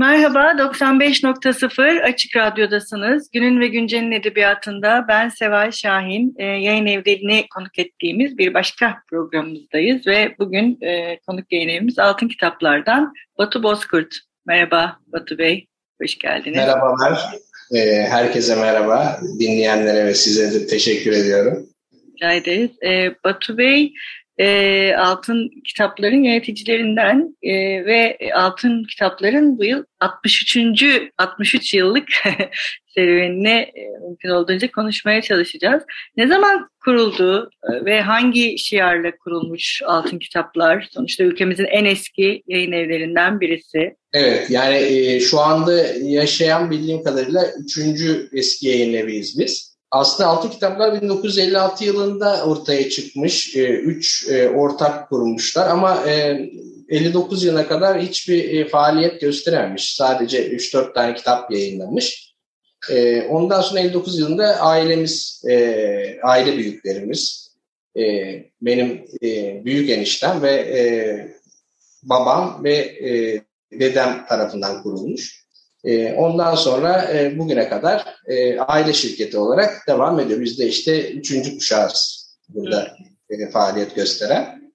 Merhaba, 95.0 Açık Radyo'dasınız. Günün ve Güncel'in edebiyatında ben Seval Şahin, e, yayın evlerini konuk ettiğimiz bir başka programımızdayız ve bugün e, konuk yayın evimiz Altın Kitaplar'dan Batu Bozkurt. Merhaba Batu Bey, hoş geldiniz. Merhabalar, e, herkese merhaba. Dinleyenlere ve size de teşekkür ediyorum. Rica ederiz. E, Batu Bey, e, Altın Kitapların yöneticilerinden e, ve Altın Kitapların bu yıl 63. 63 yıllık serüvenine e, mümkün olduğunca konuşmaya çalışacağız. Ne zaman kuruldu e, ve hangi şiarla kurulmuş Altın Kitaplar? Sonuçta ülkemizin en eski yayın evlerinden birisi. Evet, yani e, şu anda yaşayan bildiğim kadarıyla üçüncü eski yayın eviyiz biz. Aslında Altın Kitaplar 1956 yılında ortaya çıkmış. E, üç e, ortak kurmuşlar ama e, 59 yılına kadar hiçbir e, faaliyet gösterememiş. Sadece 3-4 tane kitap yayınlamış. E, ondan sonra 59 yılında ailemiz, e, aile büyüklerimiz, e, benim e, büyük eniştem ve e, babam ve e, dedem tarafından kurulmuş. E, ondan sonra e, bugüne kadar e, aile şirketi olarak devam ediyor. Biz de işte üçüncü kuşağız burada e, faaliyet gösteren.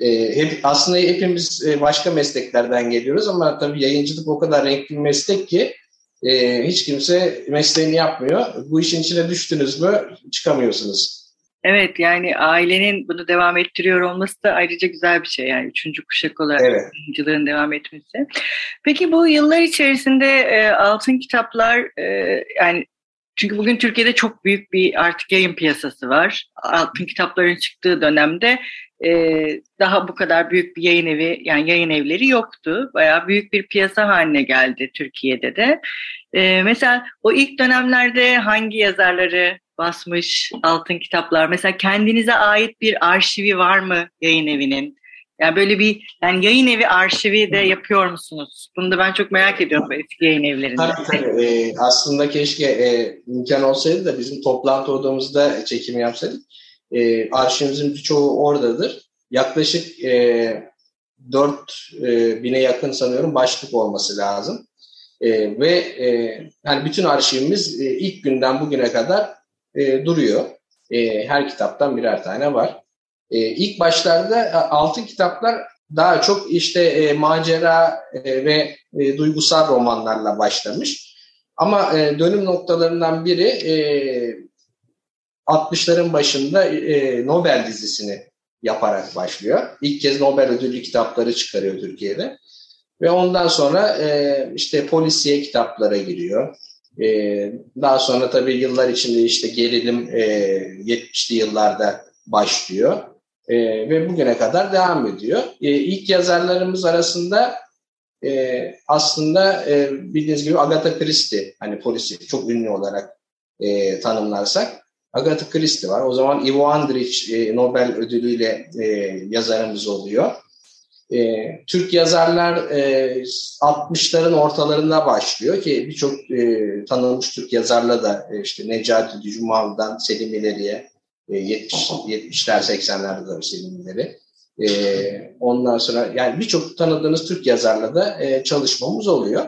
E, hep, aslında hepimiz e, başka mesleklerden geliyoruz ama tabii yayıncılık o kadar renkli bir meslek ki e, hiç kimse mesleğini yapmıyor. Bu işin içine düştünüz mü çıkamıyorsunuz. Evet yani ailenin bunu devam ettiriyor olması da ayrıca güzel bir şey yani üçüncü kuşak olarak evet. yayıncılığın devam etmesi. Peki bu yıllar içerisinde e, altın kitaplar e, yani çünkü bugün Türkiye'de çok büyük bir artık yayın piyasası var. Altın kitapların çıktığı dönemde e, daha bu kadar büyük bir yayın evi yani yayın evleri yoktu. Bayağı büyük bir piyasa haline geldi Türkiye'de de. E, mesela o ilk dönemlerde hangi yazarları basmış altın kitaplar? Mesela kendinize ait bir arşivi var mı yayın evinin? Yani böyle bir yani yayın evi arşivi de yapıyor musunuz? Bunu da ben çok merak ediyorum eski yayın evlerinde. Tabii tabii. Ee, aslında keşke e, imkan olsaydı da bizim toplantı odamızda çekim yapsaydık. E, arşivimizin birçoğu oradadır. Yaklaşık e, 4 e, bine yakın sanıyorum başlık olması lazım. E, ve e, yani bütün arşivimiz e, ilk günden bugüne kadar e, duruyor. E, her kitaptan birer tane var. E, ilk başlarda e, altın kitaplar daha çok işte e, macera e, ve e, duygusal romanlarla başlamış. Ama e, dönüm noktalarından biri e, 60'ların başında e, Nobel dizisini yaparak başlıyor. İlk kez Nobel ödüllü kitapları çıkarıyor Türkiye'de. Ve ondan sonra e, işte polisiye kitaplara giriyor. E, daha sonra tabii yıllar içinde işte gerilim e, 70'li yıllarda başlıyor. E, ve bugüne kadar devam ediyor. E, ilk yazarlarımız arasında e, aslında e, bildiğiniz gibi Agatha Christie, hani polisi çok ünlü olarak e, tanımlarsak Agatha Christie var. O zaman Ivo Andrić e, Nobel ödülüyle e, yazarımız oluyor. E, Türk yazarlar e, 60'ların ortalarında başlıyor ki birçok e, tanınmış Türk yazarla da e, işte Necati Cumalı'dan Selim İleri'ye 70, 70'ler 80'lerde de Selim İleri. E, ondan sonra yani birçok tanıdığınız Türk yazarla da e, çalışmamız oluyor.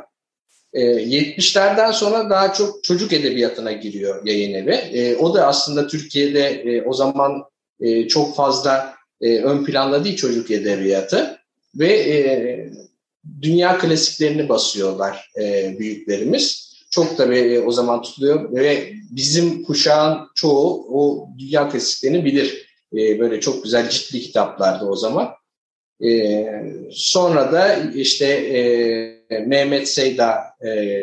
E, 70'lerden sonra daha çok çocuk edebiyatına giriyor yayın evi. E, o da aslında Türkiye'de e, o zaman e, çok fazla e, ön planda değil çocuk edebiyatı ve e, dünya klasiklerini basıyorlar e, büyüklerimiz. Çok tabii e, o zaman tutuluyor ve bizim kuşağın çoğu o dünya klasiklerini bilir. E, böyle çok güzel ciddi kitaplardı o zaman. E, sonra da işte e, Mehmet Seyda, e,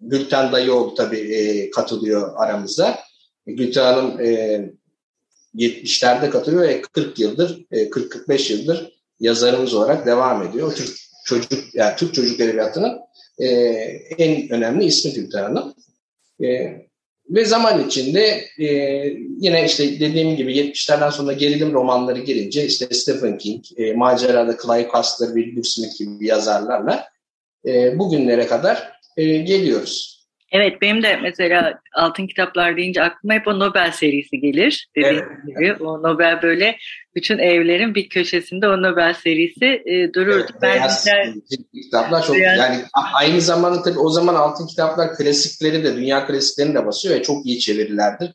Gülten Dayıoğlu tabii e, katılıyor aramıza. Gülten Hanım e, 70'lerde katılıyor ve 40 yıldır, 40-45 yıldır yazarımız olarak devam ediyor. Türk çocuk, yani Türk çocuk edebiyatının en önemli ismi Gülten Hanım. Ve zaman içinde e, yine işte dediğim gibi 70'lerden sonra gerilim romanları gelince işte Stephen King, e, macerada Clive Cussler, Wilbur Smith gibi yazarlarla e, bugünlere kadar e, geliyoruz. Evet benim de mesela altın kitaplar deyince aklıma hep o Nobel serisi gelir. Dediğim evet. gibi o Nobel böyle bütün evlerin bir köşesinde o Nobel serisi e, dururdu. Evet, ben beyaz mesela, kitaplar çok beyaz. yani aynı zamanda tabii o zaman altın kitaplar klasikleri de dünya klasiklerini de basıyor ve çok iyi çevirilerdir.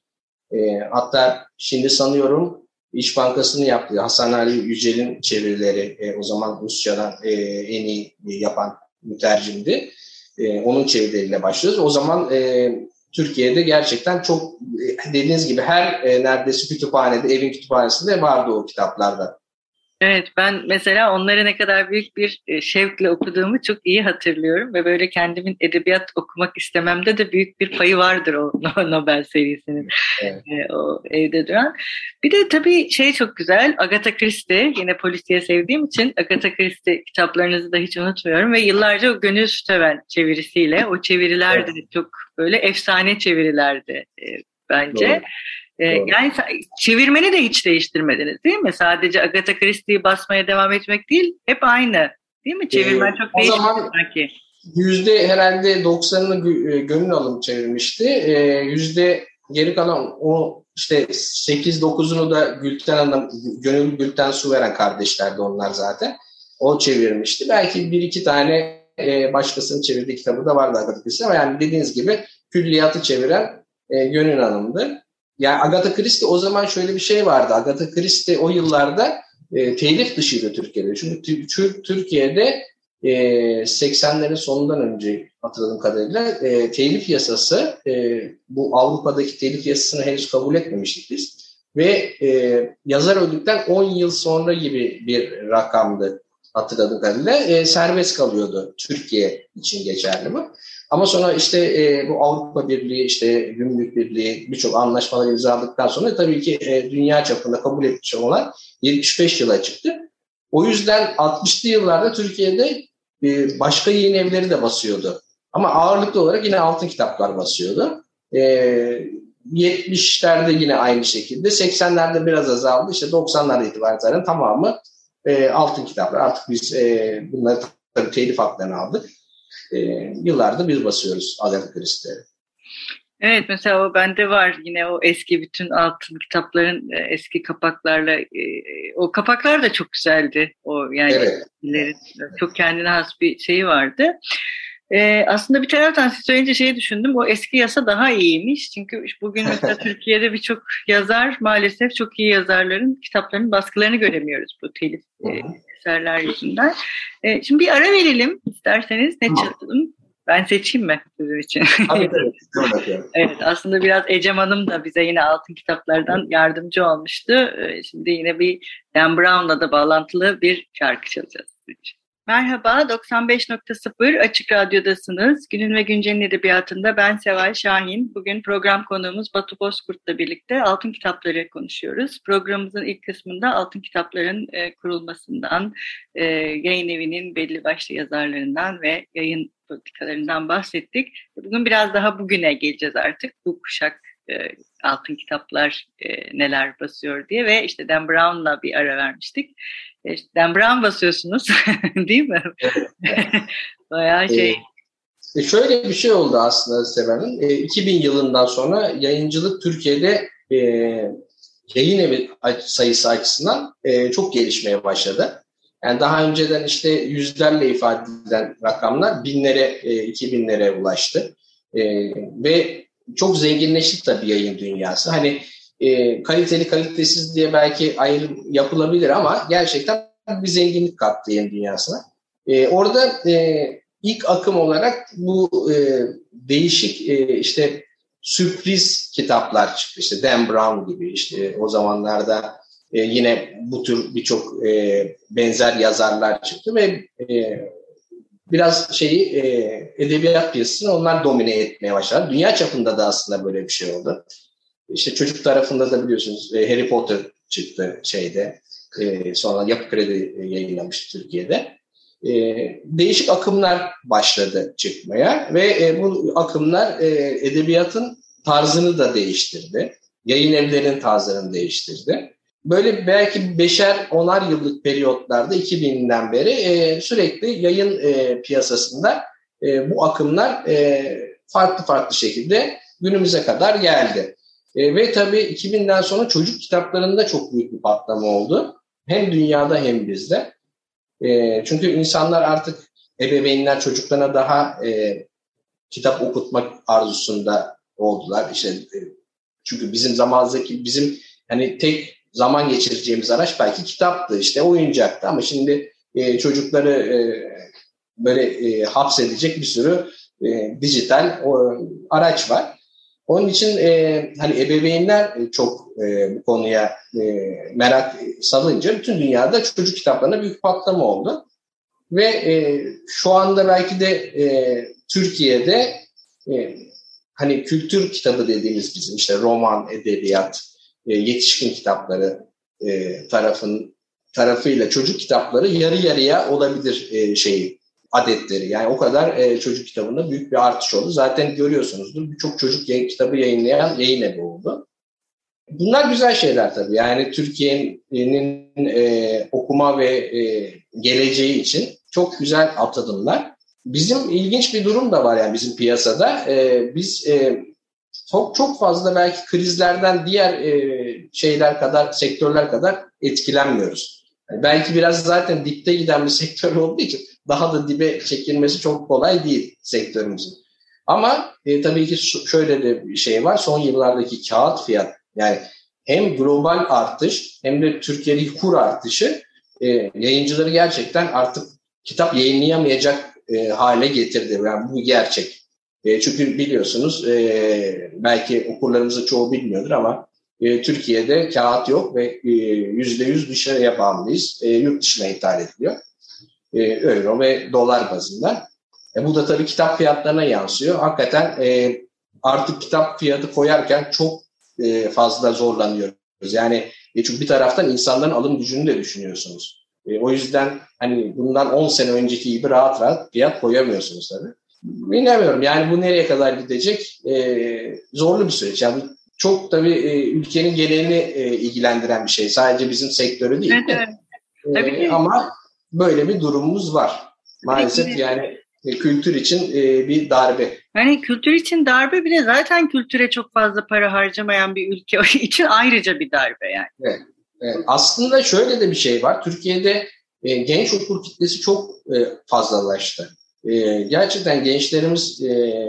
E, hatta şimdi sanıyorum İş Bankası'nın yaptığı Hasan Ali Yücel'in çevirileri e, o zaman Rusçadan e, en iyi yapan mütercimdi. E, onun çevirileriyle başlıyoruz. O zaman e, Türkiye'de gerçekten çok e, dediğiniz gibi her e, neredeyse kütüphanede, evin kütüphanesinde vardı o kitaplarda. Evet ben mesela onları ne kadar büyük bir e, şevkle okuduğumu çok iyi hatırlıyorum ve böyle kendimin edebiyat okumak istememde de büyük bir payı vardır o Nobel serisinin evet. E, o evde duran. Bir de tabii şey çok güzel Agatha Christie yine polisiye sevdiğim için Agatha Christie kitaplarınızı da hiç unutmuyorum ve yıllarca o Gönül Süteven çevirisiyle o çeviriler evet. de çok böyle efsane çevirilerdi e, bence. Doğru. Ee, yani çevirmeni de hiç değiştirmediniz değil mi? Sadece Agatha Christie'yi basmaya devam etmek değil, hep aynı. Değil mi? Çevirmen ee, çok değişmedi sanki. Yüzde herhalde 90'ını e, gönül alım çevirmişti. Ee, yüzde geri kalan o işte 8-9'unu da Gülten Hanım, Gönül Gülten Su veren kardeşlerdi onlar zaten. O çevirmişti. Belki bir iki tane e, başkasının çevirdiği kitabı da vardı Agatha Christie ama yani dediğiniz gibi külliyatı çeviren e, Gönül Hanım'dı. Yani Agatha Christie o zaman şöyle bir şey vardı. Agatha Christie o yıllarda e, telif dışıydı Türkiye'de. Çünkü Türkiye'de e, 80'lerin sonundan önce hatırladığım kadarıyla e, telif yasası e, bu Avrupa'daki telif yasasını henüz kabul etmemiştik biz. Ve e, yazar öldükten 10 yıl sonra gibi bir rakamdı hatırladığım kadarıyla. E, serbest kalıyordu Türkiye için geçerli bu. Ama sonra işte e, bu Avrupa Birliği, işte Gümrük Birliği birçok anlaşmalar imzaladıktan sonra tabii ki e, dünya çapında kabul etmiş olan 75 yıla çıktı. O yüzden 60'lı yıllarda Türkiye'de e, başka yayın evleri de basıyordu. Ama ağırlıklı olarak yine altın kitaplar basıyordu. E, 70'lerde yine aynı şekilde, 80'lerde biraz azaldı. İşte 90'larda itibaren tamamı e, altın kitaplar. Artık biz e, bunları tabii telif haklarını aldık e, yıllardır biz basıyoruz Agatha Christie'leri. Evet mesela o bende var yine o eski bütün altın kitapların e, eski kapaklarla e, o kapaklar da çok güzeldi o yani evet. çok kendine has bir şeyi vardı. Ee, aslında bir taraftan siz söyleyince şeyi düşündüm. O eski yasa daha iyiymiş. Çünkü bugün mesela Türkiye'de birçok yazar maalesef çok iyi yazarların kitaplarının baskılarını göremiyoruz bu telif e, eserler yüzünden. E, şimdi bir ara verelim isterseniz. Ne çalalım? Ben seçeyim mi sizin için? Tabii. evet aslında biraz Ecem Hanım da bize yine altın kitaplardan yardımcı olmuştu. E, şimdi yine bir Dan Brown'la da bağlantılı bir şarkı çalacağız sizin için. Merhaba, 95.0 Açık Radyo'dasınız. Günün ve Güncel'in edebiyatında ben Seval Şahin. Bugün program konuğumuz Batu Bozkurt'la birlikte Altın Kitapları konuşuyoruz. Programımızın ilk kısmında Altın Kitapların e, kurulmasından, e, yayın evinin belli başlı yazarlarından ve yayın politikalarından bahsettik. Bugün biraz daha bugüne geleceğiz artık. Bu kuşak e, altın kitaplar e, neler basıyor diye ve işte Dan Brown'la bir ara vermiştik. E, işte Dan Brown basıyorsunuz değil mi? Bayağı şey. E, şöyle bir şey oldu aslında Seven'in. E, 2000 yılından sonra yayıncılık Türkiye'de e, yayın evi sayısı açısından e, çok gelişmeye başladı. Yani daha önceden işte yüzlerle ifade edilen rakamlar binlere, e, iki binlere ulaştı. E, ve çok zenginleşti tabii yayın dünyası. Hani e, kaliteli kalitesiz diye belki ayrım yapılabilir ama gerçekten bir zenginlik kattı yayın dünyasına. E, orada e, ilk akım olarak bu e, değişik e, işte sürpriz kitaplar çıktı. İşte Dan Brown gibi işte o zamanlarda e, yine bu tür birçok e, benzer yazarlar çıktı ve e, biraz şeyi e, edebiyat piyasasını onlar domine etmeye başladı. Dünya çapında da aslında böyle bir şey oldu. İşte çocuk tarafında da biliyorsunuz e, Harry Potter çıktı şeyde. E, sonra Yapı Kredi yayınlamış Türkiye'de. E, değişik akımlar başladı çıkmaya ve e, bu akımlar e, edebiyatın tarzını da değiştirdi. Yayın evlerinin tarzını değiştirdi. Böyle belki beşer, onar yıllık periyotlarda 2000'den beri e, sürekli yayın e, piyasasında e, bu akımlar e, farklı farklı şekilde günümüze kadar geldi. E, ve tabii 2000'den sonra çocuk kitaplarında çok büyük bir patlama oldu. Hem dünyada hem bizde. E, çünkü insanlar artık ebeveynler çocuklarına daha e, kitap okutmak arzusunda oldular. İşte e, çünkü bizim zamanımızdaki bizim hani tek zaman geçireceğimiz araç belki kitaptı, işte oyuncaktı ama şimdi e, çocukları e, böyle e, hapsedecek bir sürü e, dijital o, araç var. Onun için e, hani ebeveynler çok e, bu konuya e, merak salınca bütün dünyada çocuk kitaplarına büyük patlama oldu. Ve e, şu anda belki de e, Türkiye'de e, hani kültür kitabı dediğimiz bizim işte roman, edebiyat, e, yetişkin kitapları e, tarafın tarafıyla çocuk kitapları yarı yarıya olabilir e, şeyi adetleri. Yani o kadar e, çocuk kitabında büyük bir artış oldu. Zaten görüyorsunuzdur birçok çocuk kitabı yayınlayan yayın evi oldu. Bunlar güzel şeyler tabii. Yani Türkiye'nin e, okuma ve e, geleceği için çok güzel at adımlar. Bizim ilginç bir durum da var yani bizim piyasada. E, biz e, çok çok fazla belki krizlerden diğer e, şeyler kadar, sektörler kadar etkilenmiyoruz. Yani belki biraz zaten dipte giden bir sektör olduğu için daha da dibe çekilmesi çok kolay değil sektörümüzün. Ama e, tabii ki şöyle de bir şey var. Son yıllardaki kağıt fiyat yani hem global artış hem de Türkiye'deki kur artışı e, yayıncıları gerçekten artık kitap yayınlayamayacak e, hale getirdi. Yani bu gerçek. E, çünkü biliyorsunuz e, belki okurlarımızın çoğu bilmiyordur ama e, Türkiye'de kağıt yok ve e, yüzde yüz dışarıya bağımlıyız. E, yurt dışına ithal ediliyor. E, euro ve dolar bazında. E, bu da tabii kitap fiyatlarına yansıyor. Hakikaten e, artık kitap fiyatı koyarken çok e, fazla zorlanıyoruz. Yani e, çünkü bir taraftan insanların alım gücünü de düşünüyorsunuz. E, o yüzden hani bundan 10 sene önceki gibi rahat rahat fiyat koyamıyorsunuz tabii. Bilmiyorum yani bu nereye kadar gidecek e, zorlu bir süreç. Yani çok tabii e, ülkenin genelini e, ilgilendiren bir şey. Sadece bizim sektörü değil. Evet, evet. Tabii e, ama böyle bir durumumuz var. Maalesef Peki. yani e, kültür için e, bir darbe. Yani kültür için darbe bile zaten kültüre çok fazla para harcamayan bir ülke için ayrıca bir darbe yani. Evet. evet. Aslında şöyle de bir şey var. Türkiye'de e, genç okur kitlesi çok fazlalaştı. E, gerçekten gençlerimiz e,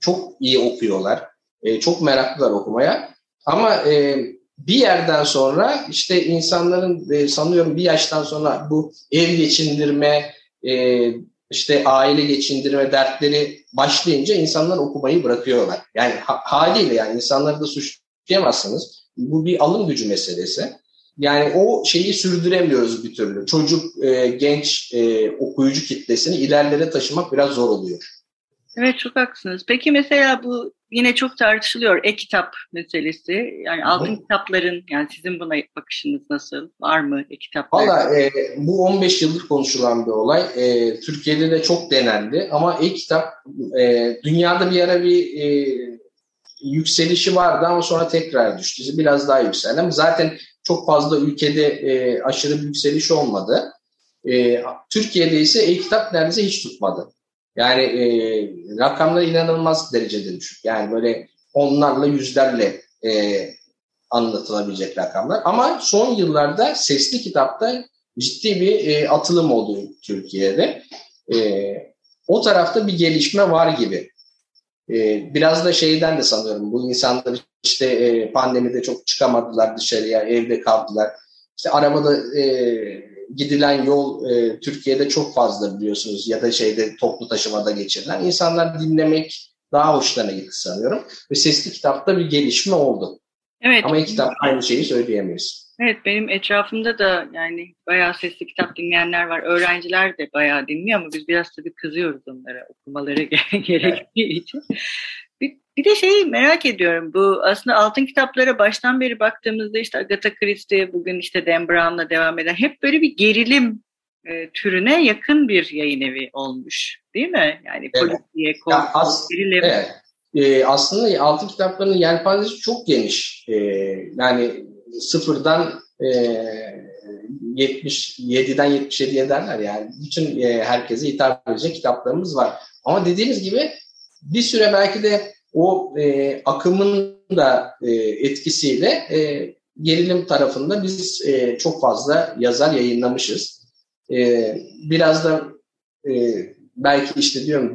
çok iyi okuyorlar. E, çok meraklılar okumaya. Ama e, bir yerden sonra işte insanların e, sanıyorum bir yaştan sonra bu ev geçindirme, e, işte aile geçindirme dertleri başlayınca insanlar okumayı bırakıyorlar. Yani ha, haliyle yani insanları da suçlayamazsınız. Bu bir alım gücü meselesi. Yani o şeyi sürdüremiyoruz bir türlü. Çocuk, e, genç e, okuyucu kitlesini ilerlere taşımak biraz zor oluyor. Evet çok haklısınız. Peki mesela bu yine çok tartışılıyor e-kitap meselesi. Yani Hı. altın kitapların yani sizin buna bakışınız nasıl? Var mı e-kitaplar? Valla e, bu 15 yıldır konuşulan bir olay. E, Türkiye'de de çok denendi ama e-kitap e, dünyada bir ara bir e, yükselişi vardı ama sonra tekrar düştü. Biraz daha yükseldi ama zaten çok fazla ülkede e, aşırı bir yükseliş olmadı. E, Türkiye'de ise e-kitap neredeyse hiç tutmadı. Yani e, rakamlar inanılmaz derecede düşük. Yani böyle onlarla yüzlerle e, anlatılabilecek rakamlar. Ama son yıllarda sesli kitapta ciddi bir e, atılım oldu Türkiye'de. E, o tarafta bir gelişme var gibi. E, biraz da şeyden de sanıyorum bu insanlar işte e, pandemide çok çıkamadılar dışarıya, evde kaldılar. İşte arabada e, gidilen yol e, Türkiye'de çok fazla biliyorsunuz ya da şeyde toplu taşımada geçirilen. insanlar dinlemek daha hoşlarına gitti sanıyorum. Ve sesli kitapta bir gelişme oldu. Evet. Ama kitap aynı şeyi söyleyemeyiz. Evet benim etrafımda da yani bayağı sesli kitap dinleyenler var. Öğrenciler de bayağı dinliyor ama biz biraz tabii kızıyoruz onlara okumaları gerektiği için. Bir, bir de şeyi merak ediyorum. Bu aslında altın kitaplara baştan beri baktığımızda işte Agatha Christie, bugün işte Dan Brown'la devam eden hep böyle bir gerilim e, türüne yakın bir yayın evi olmuş. Değil mi? Yani evet. polisiye, korku, gerilim. Evet. E, aslında altın kitaplarının yelpazesi çok geniş. E, yani sıfırdan e, 77'den 77'ye derler yani. Bütün e, herkese hitap edecek kitaplarımız var. Ama dediğiniz gibi bir süre belki de o e, akımın da e, etkisiyle e, gerilim tarafında biz e, çok fazla yazar yayınlamışız. E, biraz da e, belki işte diyorum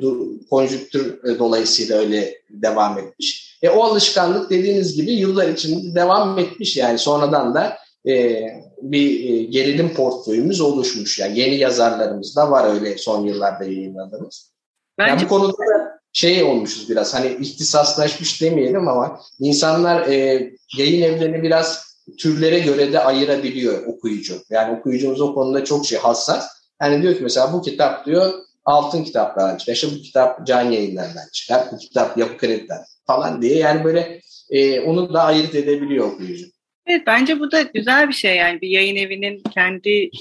konjüktür dolayısıyla öyle devam etmiş. E, o alışkanlık dediğiniz gibi yıllar içinde devam etmiş yani sonradan da e, bir e, gerilim portföyümüz oluşmuş. Yani yeni yazarlarımız da var öyle son yıllarda yayınladığımız. Bence... Yani bu konuda da şey olmuşuz biraz hani ihtisaslaşmış demeyelim ama insanlar e, yayın evlerini biraz türlere göre de ayırabiliyor okuyucu. Yani okuyucumuz o konuda çok şey hassas. Yani diyor ki mesela bu kitap diyor altın kitaplardan çıkar. İşte bu kitap can yayınlarından çıkar. Bu kitap yapı krediden falan diye yani böyle e, onu da ayırt edebiliyor okuyucu. Evet bence bu da güzel bir şey yani bir yayın evinin kendi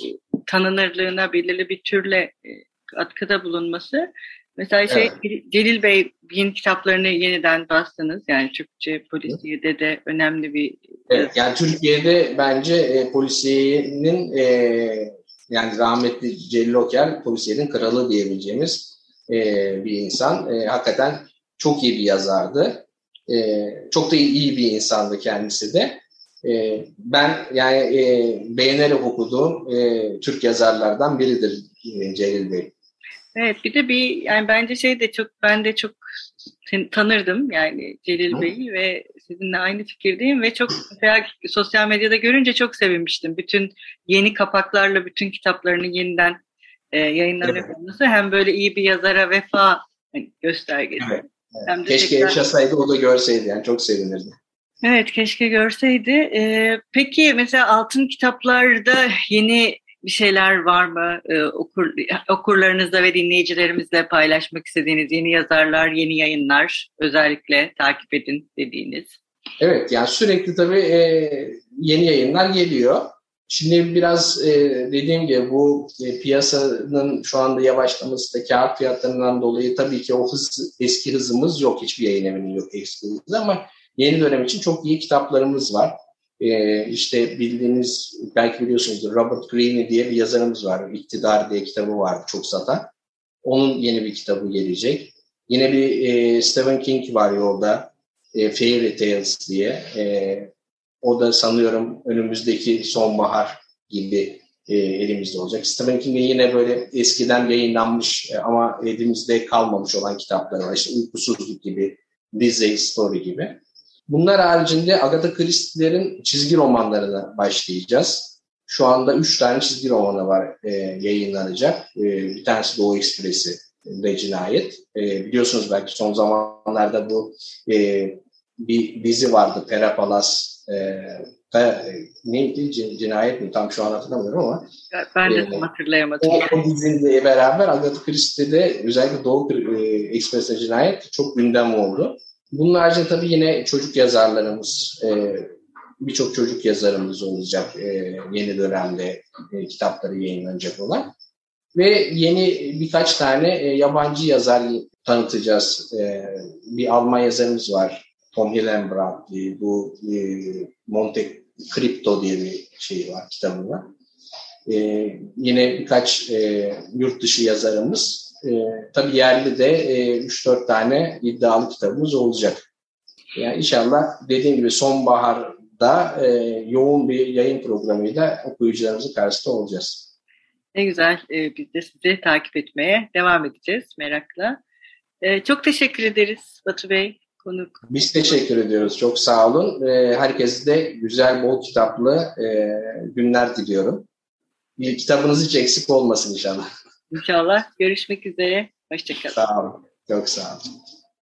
tanınırlığına belirli bir türle e, atkıda bulunması. Mesela şey evet. Celil Bey Bey'in kitaplarını yeniden bastınız. Yani Türkçe polisiyede de önemli bir... Evet yani Türkiye'de bence e, polisiyenin e, yani rahmetli Celil Oker polisiyenin kralı diyebileceğimiz e, bir insan. E, hakikaten çok iyi bir yazardı. E, çok da iyi bir insandı kendisi de. E, ben yani e, beğenerek okuduğum e, Türk yazarlardan biridir e, Celil Bey. Evet bir de bir yani bence şey de çok ben de çok tanırdım yani Celil Bey'i ve sizinle aynı fikirdeyim ve çok mesela sosyal medyada görünce çok sevinmiştim. Bütün yeni kapaklarla bütün kitaplarını yeniden e, yayınlanıyor evet. hem böyle iyi bir yazara vefa göstergesi. Evet. Hem de Keşke tekrar... yaşasaydı o da görseydi yani çok sevinirdi. Evet keşke görseydi. Ee, peki mesela altın kitaplarda yeni bir şeyler var mı ee, okur, okurlarınızla ve dinleyicilerimizle paylaşmak istediğiniz yeni yazarlar, yeni yayınlar özellikle takip edin dediğiniz? Evet yani sürekli tabii e, yeni yayınlar geliyor. Şimdi biraz e, dediğim gibi bu e, piyasanın şu anda yavaşlaması da kağıt fiyatlarından dolayı tabii ki o hız, eski hızımız yok. Hiçbir yayın evinin yok eski hızı ama yeni dönem için çok iyi kitaplarımız var. Ee, işte bildiğiniz, belki biliyorsunuzdur Robert Greene diye bir yazarımız var. İktidar diye kitabı vardı çok satan. Onun yeni bir kitabı gelecek. Yine bir e, Stephen King var yolda. E, Fairy Tales diye. E, o da sanıyorum önümüzdeki sonbahar gibi e, elimizde olacak. Stephen King'in yine böyle eskiden yayınlanmış e, ama elimizde kalmamış olan kitapları var. İşte Uykusuzluk gibi, Disney Story gibi. Bunlar haricinde Agatha Christie'lerin çizgi romanlarına başlayacağız. Şu anda üç tane çizgi romanı var e, yayınlanacak. E, bir tanesi Doğu Ekspresi ve Cinayet. E, biliyorsunuz belki son zamanlarda bu e, bir dizi vardı Pera Palas. E, neydi? Cinayet mi? Tam şu an hatırlamıyorum ama. Ben de e, hatırlayamadım. O, o diziyle beraber Agatha Christie'de özellikle Doğu e, Ekspresi Cinayet çok gündem oldu. Bunun haricinde tabii yine çocuk yazarlarımız, e, birçok çocuk yazarımız olacak e, yeni dönemde e, kitapları yayınlanacak olan. Ve yeni birkaç tane e, yabancı yazar tanıtacağız. E, bir Alman yazarımız var. Tom Hillenbrand. Bu e, Monte Crypto diye bir şey var, kitabı var. E, yine birkaç e, yurt dışı yazarımız e, tabii yerli de e, 3-4 tane iddialı kitabımız olacak. Yani inşallah dediğim gibi sonbaharda e, yoğun bir yayın programıyla okuyucularımızın karşısında olacağız. Ne güzel. E, biz de sizi takip etmeye devam edeceğiz merakla. E, çok teşekkür ederiz Batu Bey. Konuk. Biz teşekkür ediyoruz. Çok sağ olun. E, herkese de güzel, bol kitaplı e, günler diliyorum. Bir kitabınız hiç eksik olmasın inşallah. İnşallah. Görüşmek üzere. Hoşçakalın. Sağ olun. Çok sağ olun.